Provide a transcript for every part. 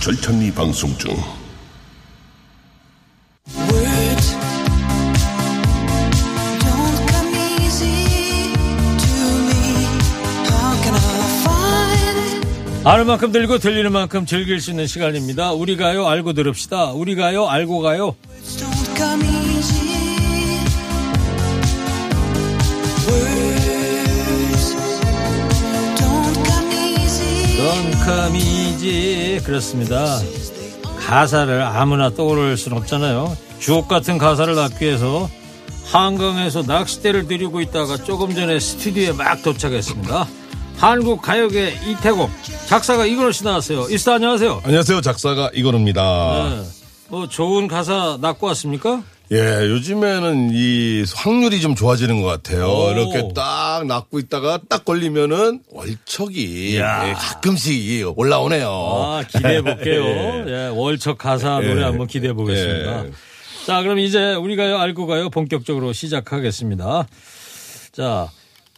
절찬리 방송 중 Words don't come easy to me. How can I find 아는 만큼 들고 들리는 만큼 즐길 수 있는 시간입니다. 우리 가요 알고 들읍시다. 우리 가요 알고 가요. 넌 감이지 그렇습니다. 가사를 아무나 떠오를 순 없잖아요. 주옥 같은 가사를 낚기 위해서 한강에서 낚싯대를 드리우고 있다가 조금 전에 스튜디오에 막 도착했습니다. 한국 가요계 이태공 작사가 이건우 씨 나왔어요. 이스타 안녕하세요. 안녕하세요 작사가 이건우입니다 네. 뭐 좋은 가사 낚고 왔습니까? 예 요즘에는 이 확률이 좀 좋아지는 것 같아요 오. 이렇게 딱 낚고 있다가 딱 걸리면은 월척이 야. 예, 가끔씩 올라오네요 아, 기대해 볼게요. 예, 월척 가사 노래 예. 한번 기대해 보겠습니다. 예. 자, 그럼 이제 우리가요 알고 가요 본격적으로 시작하겠습니다. 자,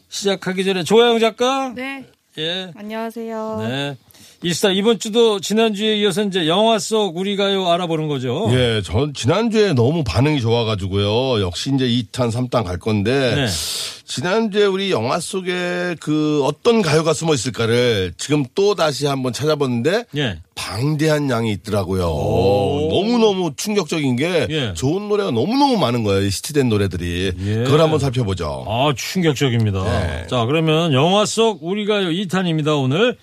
시작하기 전에 조영 작가. 네, 예. 안녕하세요. 네. 이스타 이번 주도 지난주에 이어서 이제 영화 속 우리가요 알아보는 거죠. 예, 전 지난주에 너무 반응이 좋아가지고요. 역시 이제 2탄, 3탄 갈 건데 네. 지난주에 우리 영화 속에 그 어떤 가요가 숨어 있을까를 지금 또 다시 한번 찾아봤는데 예. 방대한 양이 있더라고요. 너무 너무 충격적인 게 예. 좋은 노래가 너무 너무 많은 거예요. 이 히트된 노래들이. 예. 그걸 한번 살펴보죠. 아, 충격적입니다. 네. 자, 그러면 영화 속 우리가요 2탄입니다, 오늘.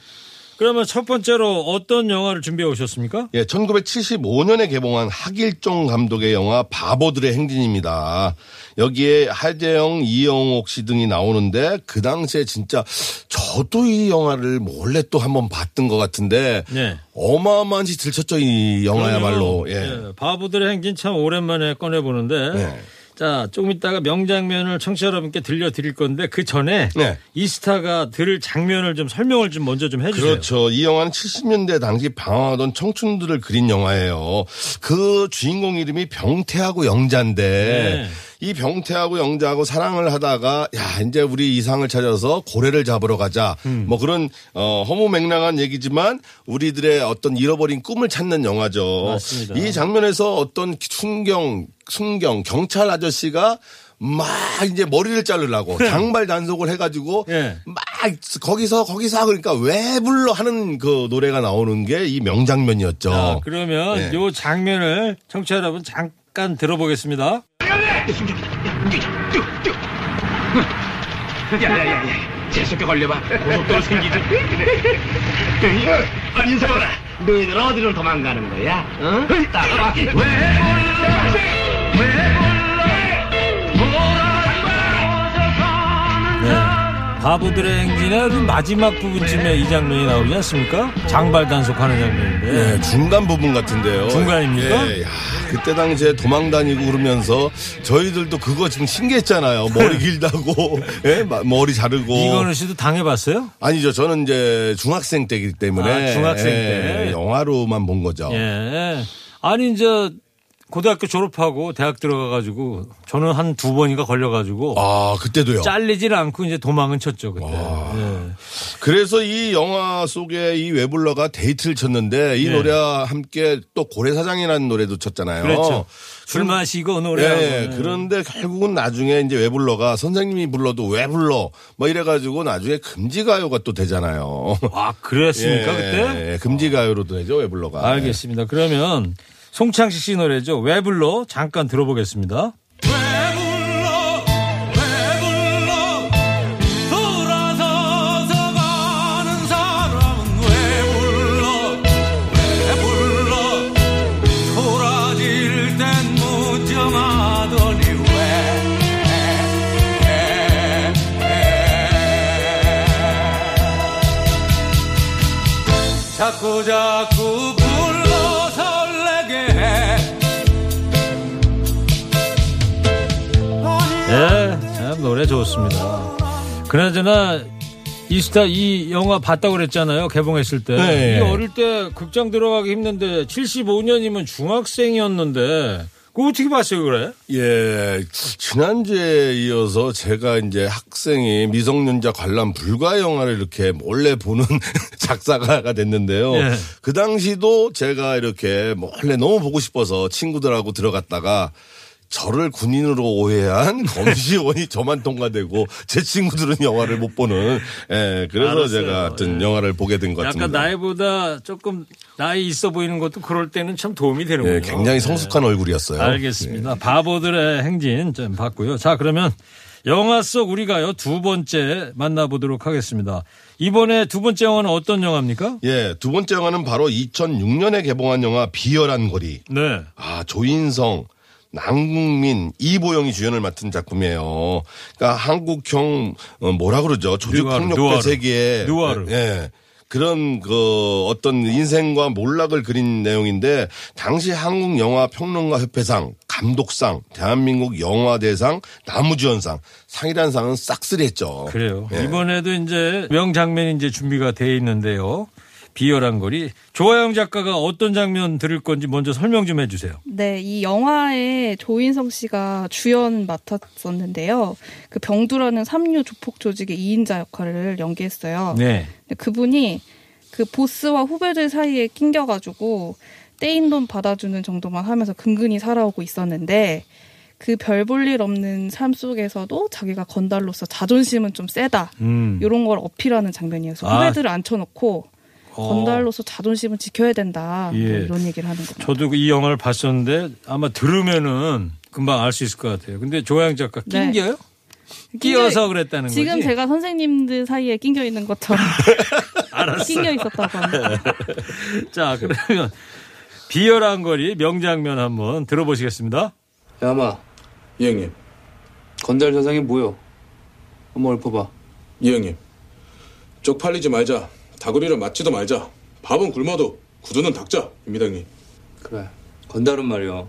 그러면 첫 번째로 어떤 영화를 준비해 오셨습니까? 예, 1975년에 개봉한 하길종 감독의 영화 바보들의 행진입니다. 여기에 하재영, 이영옥 씨 등이 나오는데 그 당시에 진짜 저도 이 영화를 몰래 또 한번 봤던 것 같은데 네. 어마어마한 짓 들쳤죠 이 영화야말로. 예. 예, 바보들의 행진 참 오랜만에 꺼내 보는데. 네. 자, 조금 있다가 명장면을 청취자 여러분께 들려드릴 건데 그 전에 네. 이스타가 들을 장면을 좀 설명을 좀 먼저 좀 해주세요. 그렇죠. 이 영화는 70년대 당시 방황하던 청춘들을 그린 영화예요. 그 주인공 이름이 병태하고 영자인데 네. 이 병태하고 영자하고 사랑을 하다가 야 이제 우리 이상을 찾아서 고래를 잡으러 가자. 음. 뭐 그런 어 허무맹랑한 얘기지만 우리들의 어떤 잃어버린 꿈을 찾는 영화죠. 맞습니다. 이 장면에서 어떤 순경 순경 경찰 아저씨가 막 이제 머리를 자르려고 장발 단속을 해가지고 예. 막 거기서 거기서 그러니까 왜 불러 하는 그 노래가 나오는 게 이 명장면이었죠. 자, 그러면 네. 요 장면을 청취자 여러분 잠깐 들어보겠습니다. 야 야 야 야 재수없게 걸려봐. 고속도로 생기지. 아니 인사봐라 너희들 어디로 도망가는 거야? 어? 따라와. 왜? 불러 왜 바보들의 행진의 그 마지막 부분쯤에 이 장면이 나오지 않습니까? 장발 단속하는 장면인데. 예, 중간 부분 같은데요. 중간입니까? 예, 야, 그때 당시에 도망 다니고 그러면서 저희들도 그거 지금 신기했잖아요. 머리 길다고, 예? 마- 머리 자르고. 이건우 씨도 당해봤어요? 아니죠. 저는 이제 중학생 때이기 때문에. 아, 중학생 예, 때. 영화로만 본 거죠. 예. 아니, 이제 고등학교 졸업하고 대학 들어가가지고 저는 한 두 번인가 걸려가지고 아, 그때도요. 잘리질 않고 이제 도망은 쳤죠, 그때. 예. 그래서 이 영화 속에 이 웨블러가 데이트를 쳤는데 이 네. 노래와 함께 또 고래사장이라는 노래도 쳤잖아요. 그렇죠. 술 마시고 노래하고. 예, 네. 그런데 결국은 나중에 이제 왜 불러가 선생님이 불러도 왜 불러 뭐 이래가지고 나중에 금지가요가 또 되잖아요. 아, 그랬습니까, 예, 그때? 예, 금지가요로도 되죠 왜 불러가. 알겠습니다. 그러면 송창식 씨 노래죠. 왜 불러? 잠깐 들어보겠습니다. 자꾸 자꾸 좋습니다. 그나저나 이스타 이 영화 봤다고 그랬잖아요. 개봉했을 때. 네. 이 어릴 때 극장 들어가기 힘든데 75년이면 중학생이었는데 그거 어떻게 봤어요, 그래? 예, 지난주에 이어서 제가 이제 학생이 미성년자 관람 불가 영화를 이렇게 몰래 보는 작사가가 됐는데요. 예. 그 당시도 제가 이렇게 몰래 너무 보고 싶어서 친구들하고 들어갔다가 저를 군인으로 오해한 검시원이 저만 통과되고 제 친구들은 영화를 못 보는 예 그래서 알았어요. 제가 하여튼 예. 영화를 보게 된 것 같습니다. 약간 나이보다 조금 나이 있어 보이는 것도 그럴 때는 참 도움이 되는군요. 예, 굉장히 성숙한 얼굴이었어요. 알겠습니다. 바보들의 행진 좀 봤고요. 자, 그러면 영화 속 우리가요 두 번째 만나보도록 하겠습니다. 이번에 두 번째 영화는 어떤 영화입니까? 예, 두 번째 영화는 바로 2006년에 개봉한 영화 비열한 거리. 네. 아, 조인성, 남국민, 이보영이 주연을 맡은 작품이에요. 그러니까 한국형 어, 뭐라 그러죠? 조직 누아르, 폭력배 누아르. 세계에 누아르. 예. 그런 그 어떤 인생과 몰락을 그린 내용인데 당시 한국 영화 평론가 협회상, 감독상, 대한민국 영화 대상, 나무주연상 상이란 상은 싹쓸이했죠. 그래요. 예. 이번에도 이제 명장면이 이제 준비가 돼 있는데요. 비열한 거리. 조하영 작가가 어떤 장면 들을 건지 먼저 설명 좀 해주세요. 네, 이 영화에 조인성 씨가 주연 맡았었는데요. 그 병두라는 삼류 조폭 조직의 2인자 역할을 연기했어요. 네. 그분이 그 보스와 후배들 사이에 낑겨가지고 떼인 돈 받아주는 정도만 하면서 근근히 살아오고 있었는데 그 별 볼 일 없는 삶 속에서도 자기가 건달로서 자존심은 좀 세다. 음. 이런 걸 어필하는 장면이어서 아. 후배들을 앉혀놓고 어. 건달로서 자존심은 지켜야 된다. 뭐 예. 이런 얘기를 하는 거죠. 저도 이 영화를 봤었는데 아마 들으면은 금방 알 수 있을 것 같아요. 근데 조하영 작가 네. 낑겨요? 끼어서 그랬다는 지금 거지. 제가 선생님들 사이에 낑겨 있는 것처럼 알았어. 낑겨 있었다고 합니다. 자, 그러면 비열한 거리 명장면 한번 들어보시겠습니다. 야마 이 형님, 건달 저상이 뭐여? 한번 읊어봐 이 형님. 쪽팔리지 말자. 다구리를 맞지도 말자. 밥은 굶어도 구두는 닦자. 입니다 형님. 그래 건달은 말이야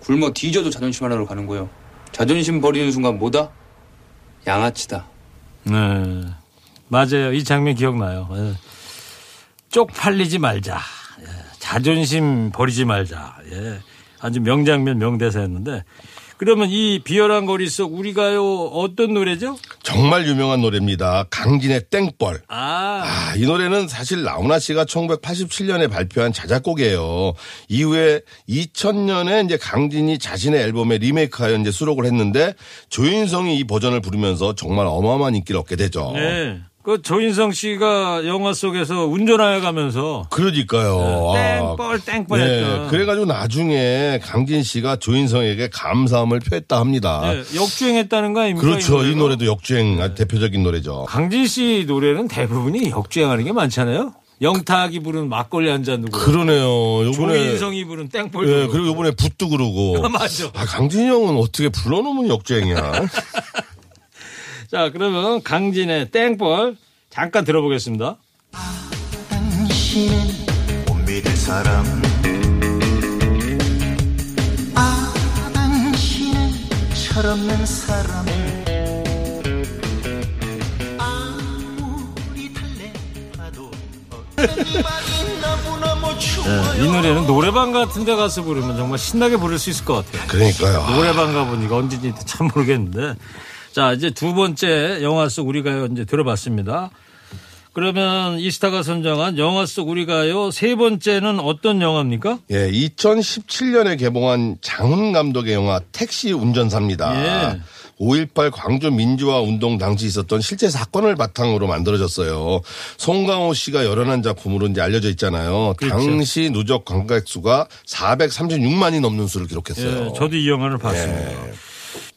굶어 뒤져도 자존심 하나로 가는 거요 자존심 버리는 순간 뭐다? 양아치다 네. 맞아요. 이 장면 기억나요. 예. 쪽팔리지 말자. 예. 자존심 버리지 말자. 예. 아주 명장면 명대사였는데 그러면 이 비열한 거리 속 우리가요 어떤 노래죠? 정말 유명한 노래입니다. 강진의 땡벌. 아, 아, 이 노래는 사실 라우나 씨가 1987년에 발표한 자작곡이에요. 이후에 2000년에 이제 강진이 자신의 앨범에 리메이크하여 이제 수록을 했는데 조인성이 이 버전을 부르면서 정말 어마어마한 인기를 얻게 되죠. 네. 그 조인성 씨가 영화 속에서 운전하여 가면서 그러니까요. 아, 땡벌 땡벌 네, 했던. 그래가지고 나중에 강진 씨가 조인성에게 감사함을 표했다 합니다. 네, 역주행했다는 거 아닙니까? 그렇죠. 이 노래가? 노래도 역주행 아주 대표적인 노래죠. 강진 씨 노래는 대부분이 역주행하는 게 많잖아요. 영탁이 부른 막걸리 한 잔 누구? 그러네요. 요번에 조인성이 부른 땡벌. 예, 그리고 요번에 붓도 그러고. 아, 맞아. 아, 강진이 형은 어떻게 불러놓으면 역주행이야. 자, 그러면 강진의 땡벌 잠깐 들어보겠습니다. 당신은 못 믿을 사람 아 당신은 철없는 사람 아무리 달래봐도 추워요 이 노래는 노래방 같은 데 가서 부르면 정말 신나게 부를 수 있을 것 같아요. 그러니까요. 노래방 가보니까 언제인지 참 모르겠는데. 자, 이제 두 번째 영화 속 우리가요 이제 들어봤습니다. 그러면 이스타가 선정한 영화 속 우리가요 세 번째는 어떤 영화입니까? 예, 2017년에 개봉한 장훈 감독의 영화 택시 운전사입니다. 예. 5.18 광주 민주화 운동 당시 있었던 실제 사건을 바탕으로 만들어졌어요. 송강호 씨가 열연한 작품으로 이제 알려져 있잖아요. 그렇죠. 당시 누적 관객 수가 436만이 넘는 수를 기록했어요. 예, 저도 이 영화를 봤습니다.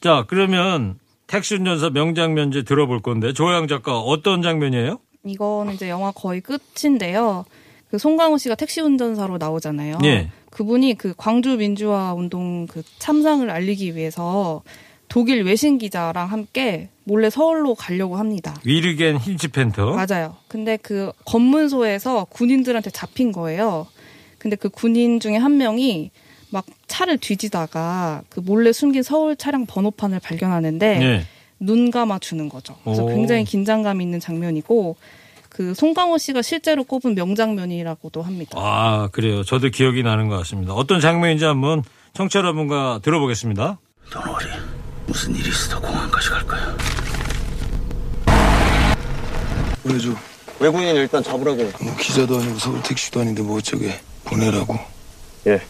자, 그러면 택시 운전사 명장면 이제 들어볼 건데 조양 작가 어떤 장면이에요? 이거는 이제 영화 거의 끝인데요. 그 송강호 씨가 택시 운전사로 나오잖아요. 예. 그분이 그 광주 민주화 운동 그 참상을 알리기 위해서 독일 외신 기자랑 함께 몰래 서울로 가려고 합니다. 위르겐 힌치펜터. 맞아요. 근데 그 검문소에서 군인들한테 잡힌 거예요. 근데 그 군인 중에 한 명이 막 차를 뒤지다가 그 몰래 숨긴 서울 차량 번호판을 발견하는데 예. 눈 감아 주는 거죠. 그래서 오. 굉장히 긴장감 있는 장면이고 그 송강호 씨가 실제로 꼽은 명장면이라고도 합니다. 아, 그래요. 저도 기억이 나는 것 같습니다. 어떤 장면인지 한번 청취자 여러분과 들어보겠습니다. 덩어리 무슨 일이 있어 공항까지 갈 거야 보내줘 외국인 일단 잡으라고. 뭐 기자도 아니고 서울 택시도 아닌데 뭐 어쩌게 보내라고 예.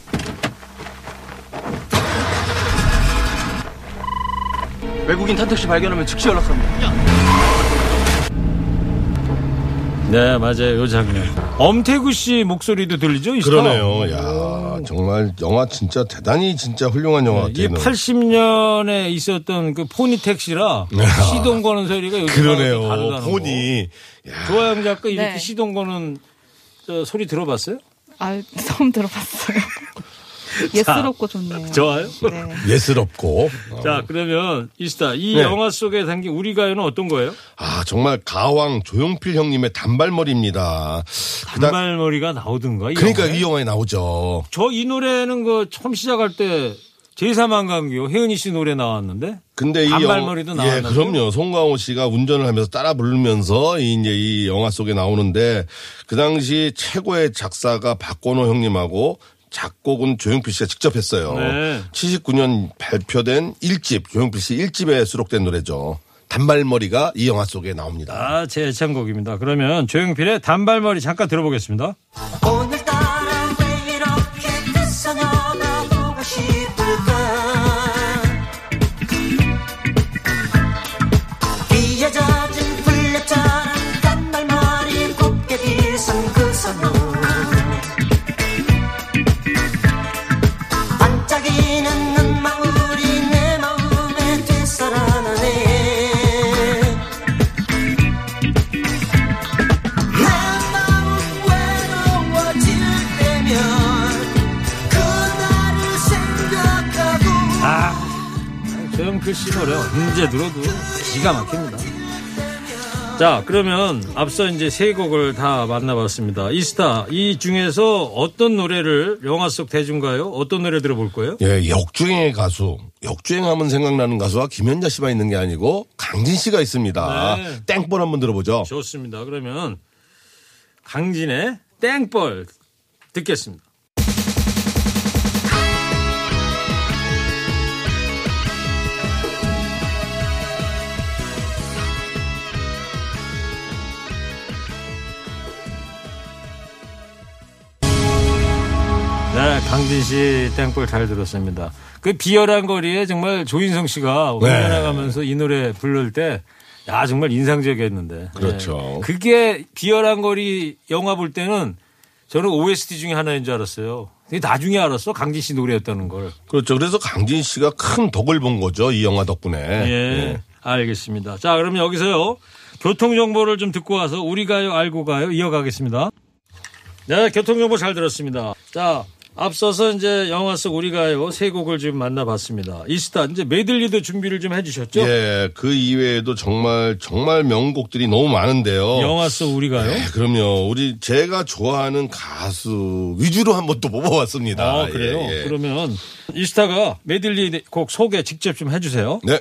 외국인 탄택시 발견하면 즉시 연락 합니다. 네, 맞아요. 요 장면. 엄태구 씨 목소리도 들리죠? 이? 그러네요. 야 정말 영화 진짜 대단히 진짜 훌륭한 영화 이게 같아요. 80년에 있었던 그 포니 택시라 시동 거는 소리가 요즘 그러네요. 다르다는 폰이 거. 조아영 작가 이렇게 네. 시동 거는 저 소리 들어봤어요? 아, 처음 들어봤어요. 예스럽고 좋네요. 좋아요? 네. 예스럽고. 어. 자, 그러면 이스타 이 네. 영화 속에 담긴 우리 가요는 어떤 거예요? 아 정말 가왕 조용필 형님의 단발머리입니다. 단발머리가 나오든가. 이 그러니까 영화에? 이 영화에 나오죠. 저 이 노래는 그 처음 시작할 때 제3한강교 혜은이 씨 노래 나왔는데 근데 이 단발머리도 영화- 예, 나왔나요? 그럼요. 송강호 씨가 운전을 하면서 따라 부르면서 이 이제 이 영화 속에 나오는데 그 당시 최고의 작사가 박건호 형님하고 작곡은 조용필 씨가 직접 했어요. 네. 79년 발표된 1집 조용필 씨 1집에 수록된 노래죠. 단발머리가 이 영화 속에 나옵니다. 아, 제 애창곡입니다. 그러면 조용필의 단발머리 잠깐 들어보겠습니다. 씨 노래 언제 들어도 기가 막힙니다. 자, 그러면 앞서 이제 세 곡을 다 만나봤습니다. 이스타, 이 중에서 어떤 노래를 영화 속 대중가요? 어떤 노래 들어볼 거예요? 예, 역주행의 가수. 역주행하면 생각나는 가수와 김현자 씨가 있는 게 아니고 강진 씨가 있습니다. 네. 땡볼 한번 들어보죠. 좋습니다. 그러면 강진의 땡벌 듣겠습니다. 네, 강진 씨 땡벌 잘 들었습니다. 그 비열한 거리에 정말 조인성 씨가 네. 운전해가면서 이 노래 부를 때, 야, 정말 인상적이었는데. 그렇죠. 네. 그게 비열한 거리 영화 볼 때는 저는 OST 중에 하나인 줄 알았어요. 근데 나중에 알았어. 강진 씨 노래였다는 걸. 그렇죠. 그래서 강진 씨가 큰 덕을 본 거죠. 이 영화 덕분에. 예. 예. 알겠습니다. 자, 그러면 여기서요. 교통정보를 좀 듣고 와서 우리 가요, 알고 가요 이어가겠습니다. 네, 교통정보 잘 들었습니다. 자, 앞서서 이제 영화 속 우리 가요 세 곡을 좀 만나봤습니다. 이스타, 이제 메들리도 준비를 좀 해주셨죠? 예, 그 이외에도 정말 정말 명곡들이 너무 많은데요. 영화 속 우리 가요? 네, 그럼요. 우리 제가 좋아하는 가수 위주로 한번 또 뽑아봤습니다. 아, 그래요? 예, 예. 그러면 이스타가 메들리 곡 소개 직접 좀 해주세요. 네.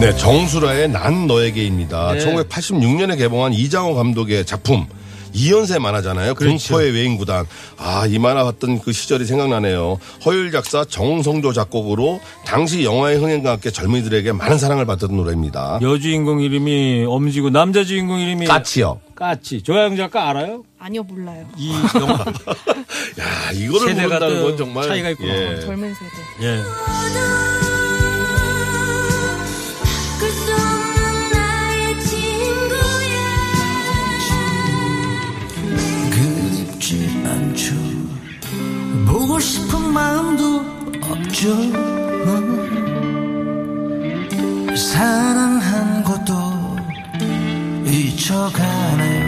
네, 정수라의 난 너에게입니다. 네. 1986년에 개봉한 이장호 감독의 작품. 이연세 만화잖아요. 그렇죠. 공포의 외인구단. 아, 이 만화 봤던 그 시절이 생각나네요. 허율 작사 정성조 작곡으로 당시 영화의 흥행과 함께 젊은이들에게 많은 사랑을 받던 노래입니다. 여주인공 이름이 엄지고 남자 주인공 이름이 까치요. 까치. 조양 작가 알아요? 아니요, 몰라요. 이 영화 야, 이거를 모른다는 또건 정말 차이가 있구나. 예. 젊은 세대. 예. 마음도 없죠. 사랑한 것도 잊혀가네요.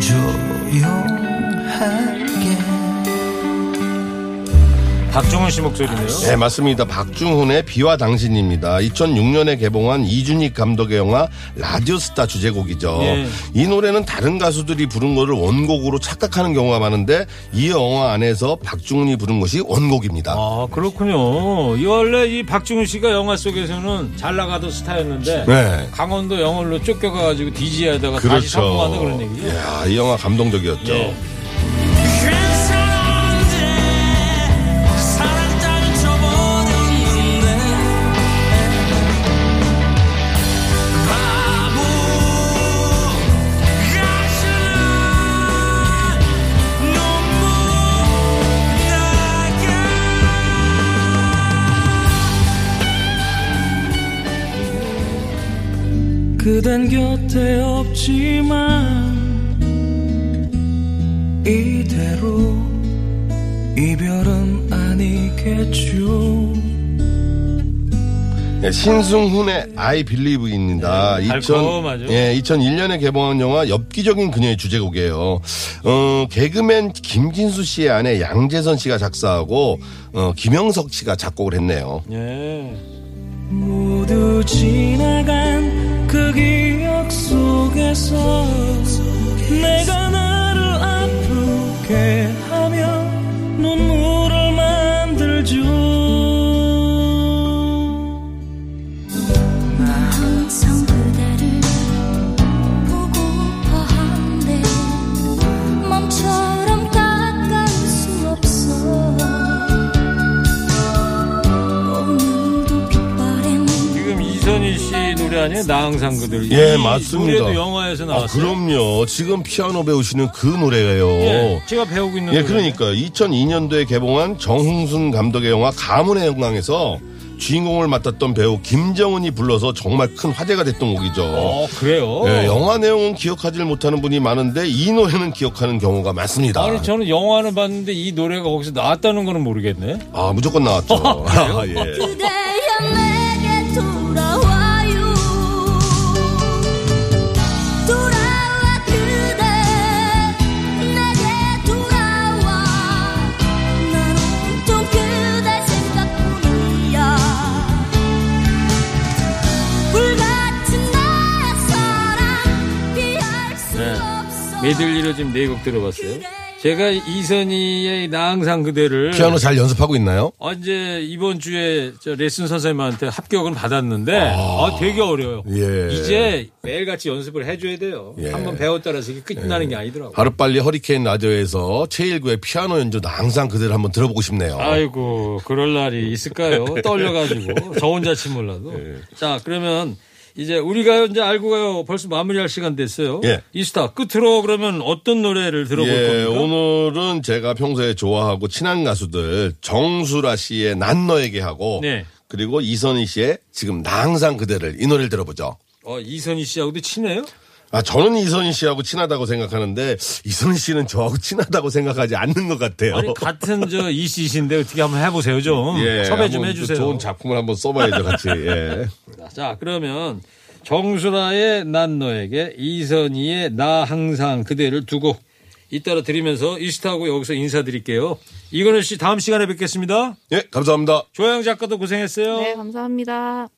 조용하 박정훈 씨 목소리네요. 네, 맞습니다. 박중훈의 비와 당신입니다. 2006년에 개봉한 이준익 감독의 영화 라디오스타 주제곡이죠. 예. 이 노래는 다른 가수들이 부른 거를 원곡으로 착각하는 경우가 많은데 이 영화 안에서 박중훈이 부른 것이 원곡입니다. 아, 그렇군요. 이 원래 이 박중훈 씨가 영화 속에서는 잘 나가던 스타였는데 네. 강원도 영월로 쫓겨가가지고 DJ 하다가 다시 성공한다 그런 얘기죠. 이야, 이 영화 감동적이었죠. 예. 그댄 곁에 없지만 이대로 이별은 아니겠죠 네, 신승훈의 I Believe입니다. 네, 달콤하죠. 예, 2001년에 개봉한 영화 엽기적인 그녀의 주제곡이에요. 어, 개그맨 김진수 씨의 아내 양재선 씨가 작사하고 어, 김영석 씨가 작곡을 했네요. 예. 모두 지나간 그 기억 속에서 내가 나를 아프게 하며 눈물 아니에요? 나 항상 그들. 예, 이 맞습니다. 노래도 영화에서 아, 나왔어요. 그럼요. 지금 피아노 배우시는 그 노래예요. 예, 제가 배우고 있는 예, 노래. 그러니까 2002년도에 개봉한 정흥순 감독의 영화 가문의 영광에서 주인공을 맡았던 배우 김정은이 불러서 정말 큰 화제가 됐던 곡이죠. 어, 그래요? 예, 영화 내용은 기억하지 못하는 분이 많은데 이 노래는 기억하는 경우가 많습니다. 아니 저는 영화는 봤는데 이 노래가 거기서 나왔다는 거는 모르겠네. 아, 무조건 나왔죠. 아, 예. 없어 메들리로 지금 네 곡 들어봤어요. 제가 이선희의 나 항상 그대를 피아노 잘 연습하고 있나요? 언제 이번 주에 저 레슨 선생님한테 합격은 받았는데 아, 되게 어려워요. 예. 이제 매일같이 연습을 해줘야 돼요. 예. 한번 배웠다라서 이게 끝나는 게 아니더라고요. 하루빨리 허리케인 라디오에서 최일구의 피아노 연주 나 항상 그대를 한번 들어보고 싶네요. 아이고 그럴 날이 있을까요? 떨려가지고 저 혼자 치 몰라도. 예. 자 그러면 이제 우리가 이제 알고 가요. 벌써 마무리할 시간 됐어요. 예. 이스타 끝으로 그러면 어떤 노래를 들어볼 예, 겁니까? 오늘은 제가 평소에 좋아하고 친한 가수들 정수라 씨의 난 너에게 하고 네. 그리고 이선희 씨의 지금 나 항상 그대를 이 노래를 들어보죠. 어, 이선희 씨하고도 친해요? 아 저는 이선희 씨하고 친하다고 생각하는데 이선희 씨는 저하고 친하다고 생각하지 않는 것 같아요. 아니 같은 저 이씨신데 어떻게 한번 해보세요 좀 예, 섭외 좀 한번 해주세요. 좋은 작품을 한번 써봐야죠 같이. 예. 자 그러면 정수라의 난 너에게 이선희의 나 항상 그대를 두고 이따라 드리면서 이스타하고 여기서 인사드릴게요. 이건우 씨 다음 시간에 뵙겠습니다. 예, 감사합니다. 조영 작가도 고생했어요. 네, 감사합니다.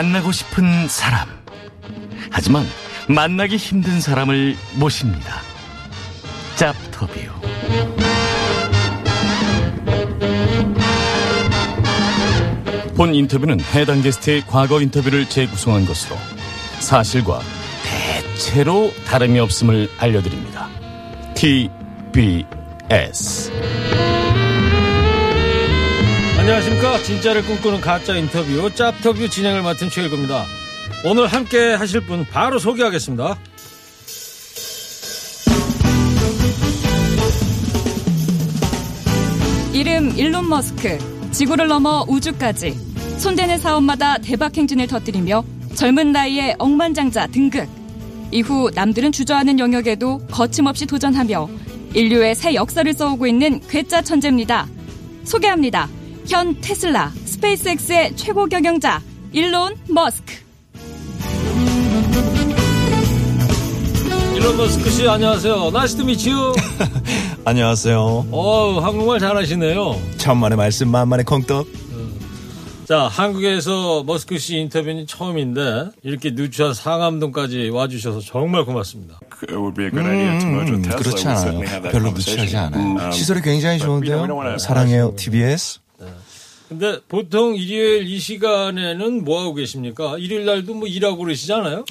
만나고 싶은 사람. 하지만 만나기 힘든 사람을 모십니다. 짭터뷰. 본 인터뷰는 해당 게스트의 과거 인터뷰를 재구성한 것으로 사실과 대체로 다름이 없음을 알려드립니다. TBS. 안녕하십니까. 진짜를 꿈꾸는 가짜 인터뷰, 짭터뷰 진행을 맡은 최일구입니다. 오늘 함께 하실 분 바로 소개하겠습니다. 이름 일론 머스크, 지구를 넘어 우주까지 손대는 사업마다 대박 행진을 터뜨리며 젊은 나이에 억만장자 등극. 이후 남들은 주저하는 영역에도 거침없이 도전하며 인류의 새 역사를 써오고 있는 괴짜 천재입니다. 소개합니다. 현 테슬라, 스페이스X의 최고 경영자 일론 머스크. 일론 머스크 씨, 안녕하세요. Nice to meet you. 안녕하세요. 어 한국말 잘하시네요. 천만의 말씀 만만의 콩떡. 자, 한국에서 머스크 씨 인터뷰는 처음인데 이렇게 누추한 상암동까지 와주셔서 정말 고맙습니다. 음, 그렇지 않아요. 별로 무치하지 않아요. 시설이 굉장히 좋은데요. 사랑해요, TBS. 근데 보통 일요일 이 시간에는 뭐 하고 계십니까? 일요일 날도 뭐 일하고 그러시잖아요.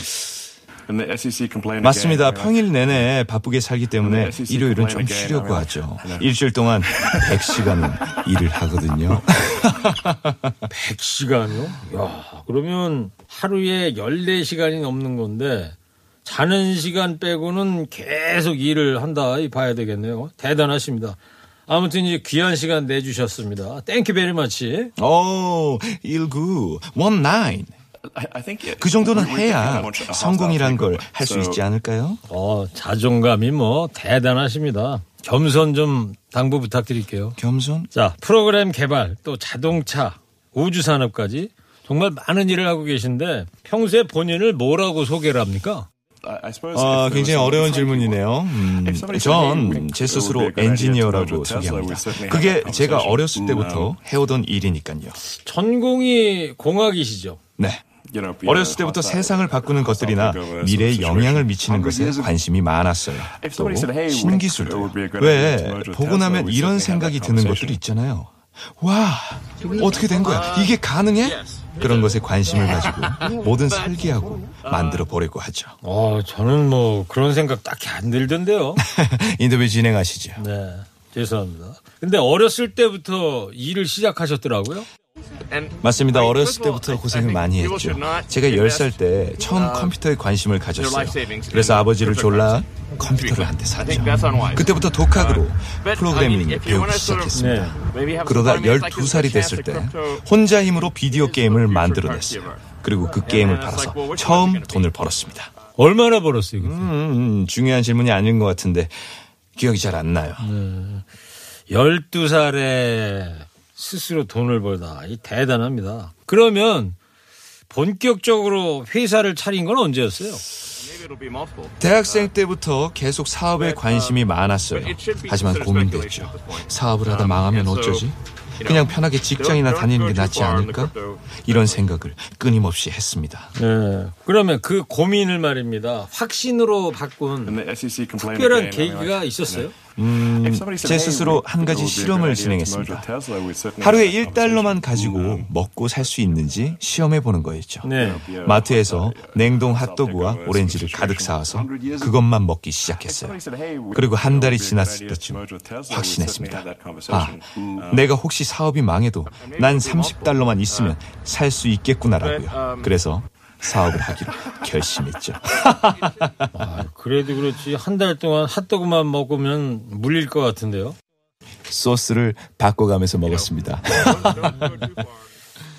맞습니다. 평일 내내 바쁘게 살기 때문에 일요일은 좀 쉬려고 하죠. 일주일 동안 100시간은 일을 하거든요. 100시간이요? 야, 그러면 하루에 14시간이 넘는 건데 자는 시간 빼고는 계속 일을 한다 이 봐야 되겠네요. 대단하십니다. 아무튼 이제 귀한 시간 내주셨습니다. Thank you very much. 오, 19, 19. 그 정도는 해야 성공이란 걸 할 수 있지 않을까요? 어, 자존감이 뭐 대단하십니다. 겸손 좀 당부 부탁드릴게요. 겸손? 자, 프로그램 개발, 또 자동차, 우주산업까지 정말 많은 일을 하고 계신데 평소에 본인을 뭐라고 소개를 합니까? 아, 굉장히 어려운 질문이네요. 음, 전제 스스로 엔지니어라고 소개합니다. 그게 제가 어렸을 때부터 해오던 일이니까요. 전공이 공학이시죠? 네. 어렸을 때부터 세상을 바꾸는 것들이나 미래에 영향을 미치는 것에 관심이 많았어요. 또 신기술도. 왜 보고 나면 이런 생각이 드는 것들이 있잖아요. 와, 어떻게 된 거야? 이게 가능해? 그런 것에 관심을 가지고 뭐든 설계하고 만들어 보려고 하죠. 어, 저는 뭐 그런 생각 딱히 안 들던데요. 인터뷰 진행하시죠. 네, 죄송합니다. 근데 어렸을 때부터 일을 시작하셨더라고요. 맞습니다. 어렸을 때부터 고생을 많이 했죠. 제가 10살 때 처음 컴퓨터에 관심을 가졌어요. 그래서 아버지를 졸라 컴퓨터를 한 대 샀죠. 그때부터 독학으로 프로그래밍을 배우기 시작했습니다. 그러다 12살이 됐을 때 혼자 힘으로 비디오 게임을 만들어냈어요. 그리고 그 게임을 팔아서 처음 돈을 벌었습니다. 얼마나 벌었어요? 음, 음, 중요한 질문이 아닌 것 같은데 기억이 잘 안 나요. 네. 12살에 스스로 돈을 벌다. 이 대단합니다. 그러면 본격적으로 회사를 차린 건 언제였어요? 대학생 때부터 계속 사업에 관심이 많았어요. 하지만 고민됐죠. 사업을 하다 망하면 어쩌지? 그냥 편하게 직장이나 다니는 게 낫지 않을까? 이런 생각을 끊임없이 했습니다. 네. 그러면 그 고민을 말입니다. 확신으로 바꾼 특별한 계기가 있었어요? 음, 제 스스로 한 가지 실험을 진행했습니다. 하루에 1달러만 가지고 먹고 살 수 있는지 시험해 보는 거였죠. 네. 마트에서 냉동 핫도그와 오렌지를 가득 사와서 그것만 먹기 시작했어요. 그리고 한 달이 지났을 때쯤 확신했습니다. 아, 내가 혹시 사업이 망해도 난 30달러만 있으면 살 수 있겠구나라고요. 그래서 사업을 하기로 결심했죠. 아, 그래도 그렇지 한 달 동안 핫도그만 먹으면 물릴 것 같은데요. 소스를 바꿔가면서 먹었습니다.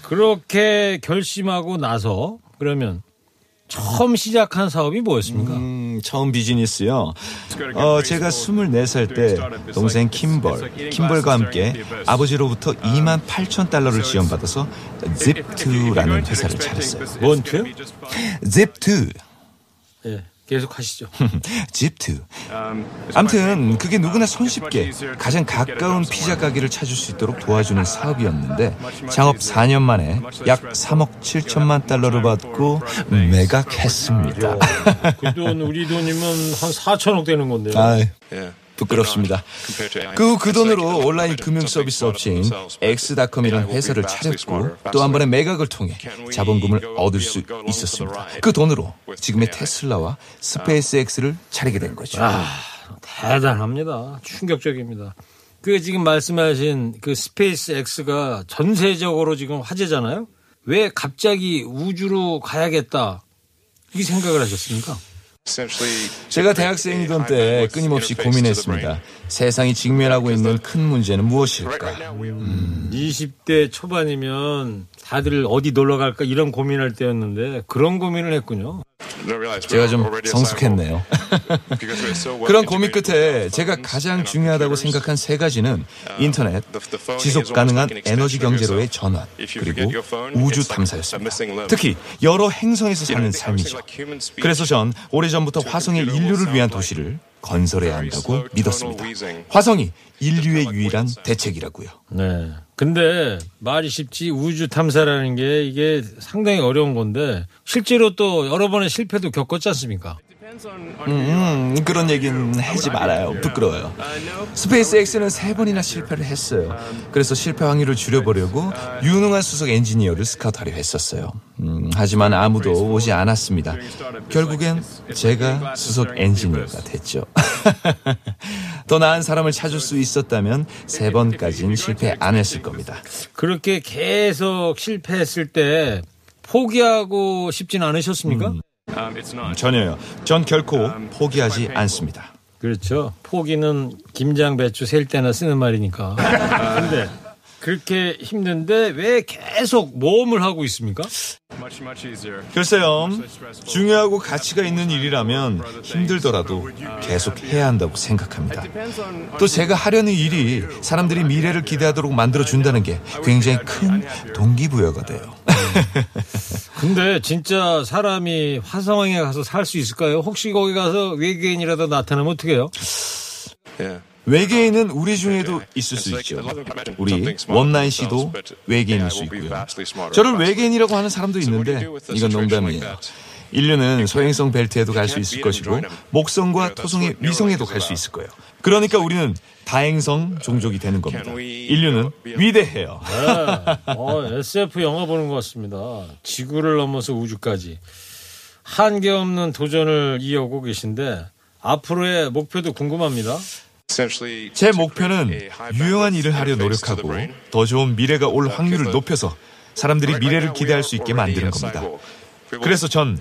그렇게 결심하고 나서 그러면 처음 시작한 사업이 뭐였습니까? 음, 처음 비즈니스요. 어, 제가 24살 때 동생 킴벌, 킴벌과 함께 아버지로부터 2만 8천 달러를 지원받아서 집2라는 회사를 차렸어요. 뭔 투요? 집2. 예, 계속 하시죠. 집2. 암튼 그게 누구나 손쉽게 가장 가까운 피자 가게를 찾을 수 있도록 도와주는 사업이었는데 창업 4년 만에 약 3억 7천만 달러를 받고 매각했습니다. 그 돈 우리 돈이면 한 4천억 되는 건데요. 아, 부끄럽습니다. 그그 돈으로 온라인 금융 서비스 업체인 엑스닷컴이라는 회사를 차렸고 또 한 번의 매각을 통해 자본금을 얻을 수 있었습니다. 그 돈으로 지금의 테슬라와 스페이스 X를 차리게 된 거죠. 아, 대단합니다. 충격적입니다. 그 지금 말씀하신 그 SpaceX가 전세계적으로 지금 화제잖아요. 왜 갑자기 우주로 가야겠다 이 생각을 하셨습니까? 제가 대학생이던 때 끊임없이 고민했습니다. 세상이 직면하고 있는 큰 문제는 무엇일까? 음. 20대 초반이면 다들 어디 놀러 갈까 이런 고민할 때였는데 그런 고민을 했군요. 제가 좀 성숙했네요. 그런 고민 끝에 제가 가장 중요하다고 생각한 세 가지는 인터넷, 지속 가능한 에너지 경제로의 전환, 그리고 우주 탐사였습니다. 특히 여러 행성에서 사는 삶이죠. 그래서 전 오래전부터 화성의 인류를 위한 도시를 건설해야 한다고 믿었습니다. 화성이 인류의 유일한 대책이라고요. 네. 근데 말이 쉽지 우주 탐사라는 게 이게 상당히 어려운 건데 실제로 또 여러 번의 실패도 겪었지 않습니까? 음, 음, 그런 얘기는 하지 말아요. 부끄러워요. 스페이스X는 세 번이나 실패를 했어요. 그래서 실패 확률을 줄여보려고 유능한 수석 엔지니어를 스카우트하려 했었어요. 음, 하지만 아무도 오지 않았습니다. 결국엔 제가 수석 엔지니어가 됐죠. 더 나은 사람을 찾을 수 있었다면 세 번까지는 실패 안 했을 겁니다. 그렇게 계속 실패했을 때 포기하고 싶진 않으셨습니까? 음. 전혀요. 전 결코 포기하지 않습니다. 그렇죠. 포기는 김장 배추 셀 때나 쓰는 말이니까. 근데 그렇게 힘든데 왜 계속 모험을 하고 있습니까? 글쎄요. 중요하고 가치가 있는 일이라면 힘들더라도 계속 해야 한다고 생각합니다. 또 제가 하려는 일이 사람들이 미래를 기대하도록 만들어준다는 게 굉장히 큰 동기부여가 돼요. 근데 진짜 사람이 화성에 가서 살 수 있을까요? 혹시 거기 가서 외계인이라도 나타나면 어떡해요? 외계인은 우리 중에도 있을 수 있죠. 우리 원나인 씨도 외계인일 수 있고요. 저를 외계인이라고 하는 사람도 있는데 이건 농담이에요. 인류는 소행성 벨트에도 갈 수 있을 것이고 목성과 토성의 위성에도 갈 수 있을 거예요. 그러니까 우리는 다행성 종족이 되는 겁니다. 인류는 위대해요. 네. 어, SF 영화 보는 것 같습니다. 지구를 넘어서 우주까지 한계 없는 도전을 이어오고 계신데 앞으로의 목표도 궁금합니다. 제 목표는 유용한 일을 하려 노력하고 더 좋은 미래가 올 확률을 높여서 사람들이 미래를 기대할 수 있게 만드는 겁니다. 그래서 전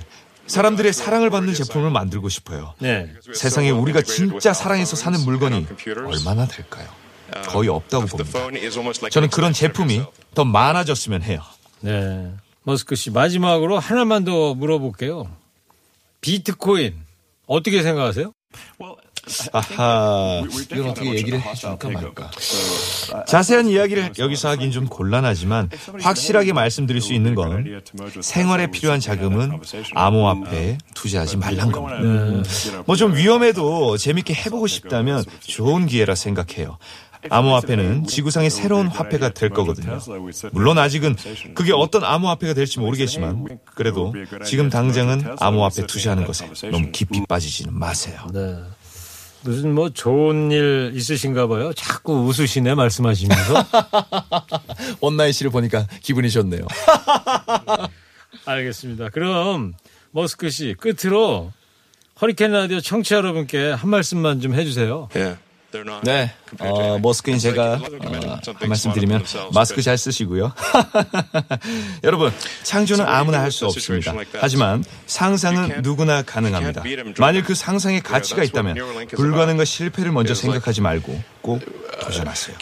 사람들의 사랑을 받는 제품을 만들고 싶어요. 네. 세상에 우리가 진짜 사랑해서 사는 물건이 얼마나 될까요? 거의 없다고 봅니다. 저는 그런 제품이 더 많아졌으면 해요. 네. 머스크 씨 마지막으로 하나만 더 물어볼게요. 비트코인 어떻게 생각하세요? 아하, 이건 어떻게 얘기를 해줄까 말까. 자세한 이야기를 여기서 하긴 좀 곤란하지만 확실하게 말씀드릴 수 있는 건 생활에 필요한 자금은 암호화폐에 투자하지 말란 겁니다. 뭐좀 위험해도 재밌게 해보고 싶다면 좋은 기회라 생각해요. 암호화폐는 지구상의 새로운 화폐가 될 거거든요. 물론 아직은 그게 어떤 암호화폐가 될지 모르겠지만 그래도 지금 당장은 암호화폐 투자하는 것에 너무 깊이 빠지지는 마세요. 네. 무슨 뭐 좋은 일 있으신가 봐요. 자꾸 웃으시네 말씀하시면서. One Nine 씨를 보니까 기분이 좋네요. 알겠습니다. 그럼 머스크 씨 끝으로 허리케인 라디오 청취자 여러분께 한 말씀만 좀 해주세요. 네, 어, 머스크인 제가 어, 한 말씀 드리면 마스크 잘 쓰시고요. 여러분, 창조는 아무나 할 수 없습니다. 하지만 상상은 누구나 가능합니다. 만일 그 상상에 가치가 있다면 불가능과 실패를 먼저 생각하지 말고 꼭 도전하세요.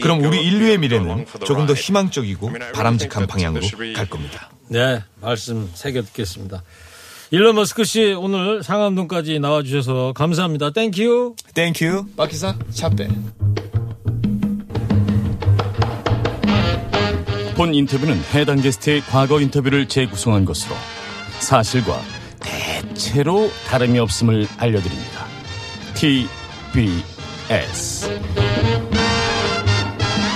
그럼 우리 인류의 미래는 조금 더 희망적이고 바람직한 방향으로 갈 겁니다. 네, 말씀 새겨 듣겠습니다. 일론 머스크 씨 오늘 상암동까지 나와주셔서 감사합니다. Thank you. Thank you. 박기사 차빼. 본 인터뷰는 해당 게스트의 과거 인터뷰를 재구성한 것으로 사실과 대체로 다름이 없음을 알려드립니다. TBS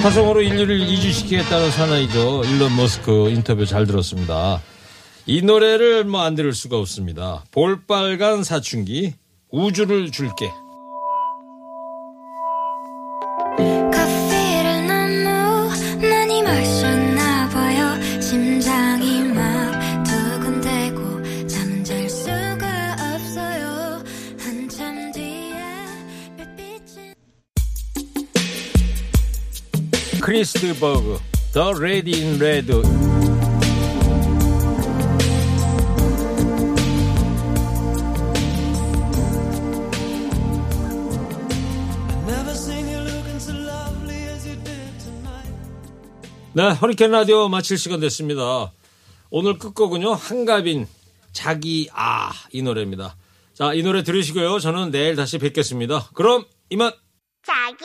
화성으로 인류를 이주시키겠다는 사나이죠. 일론 머스크 인터뷰 잘 들었습니다. 이 노래를 뭐 안 들을 수가 없습니다. 볼빨간 사춘기 우주를 줄게. 커피를 너무 많이 마셨 네, 허리케인 라디오 마칠 시간 됐습니다. 오늘 끝곡은요, 한가빈, 자기, 아, 이 노래입니다. 자, 이 노래 들으시고요. 저는 내일 다시 뵙겠습니다. 그럼, 이만! 자기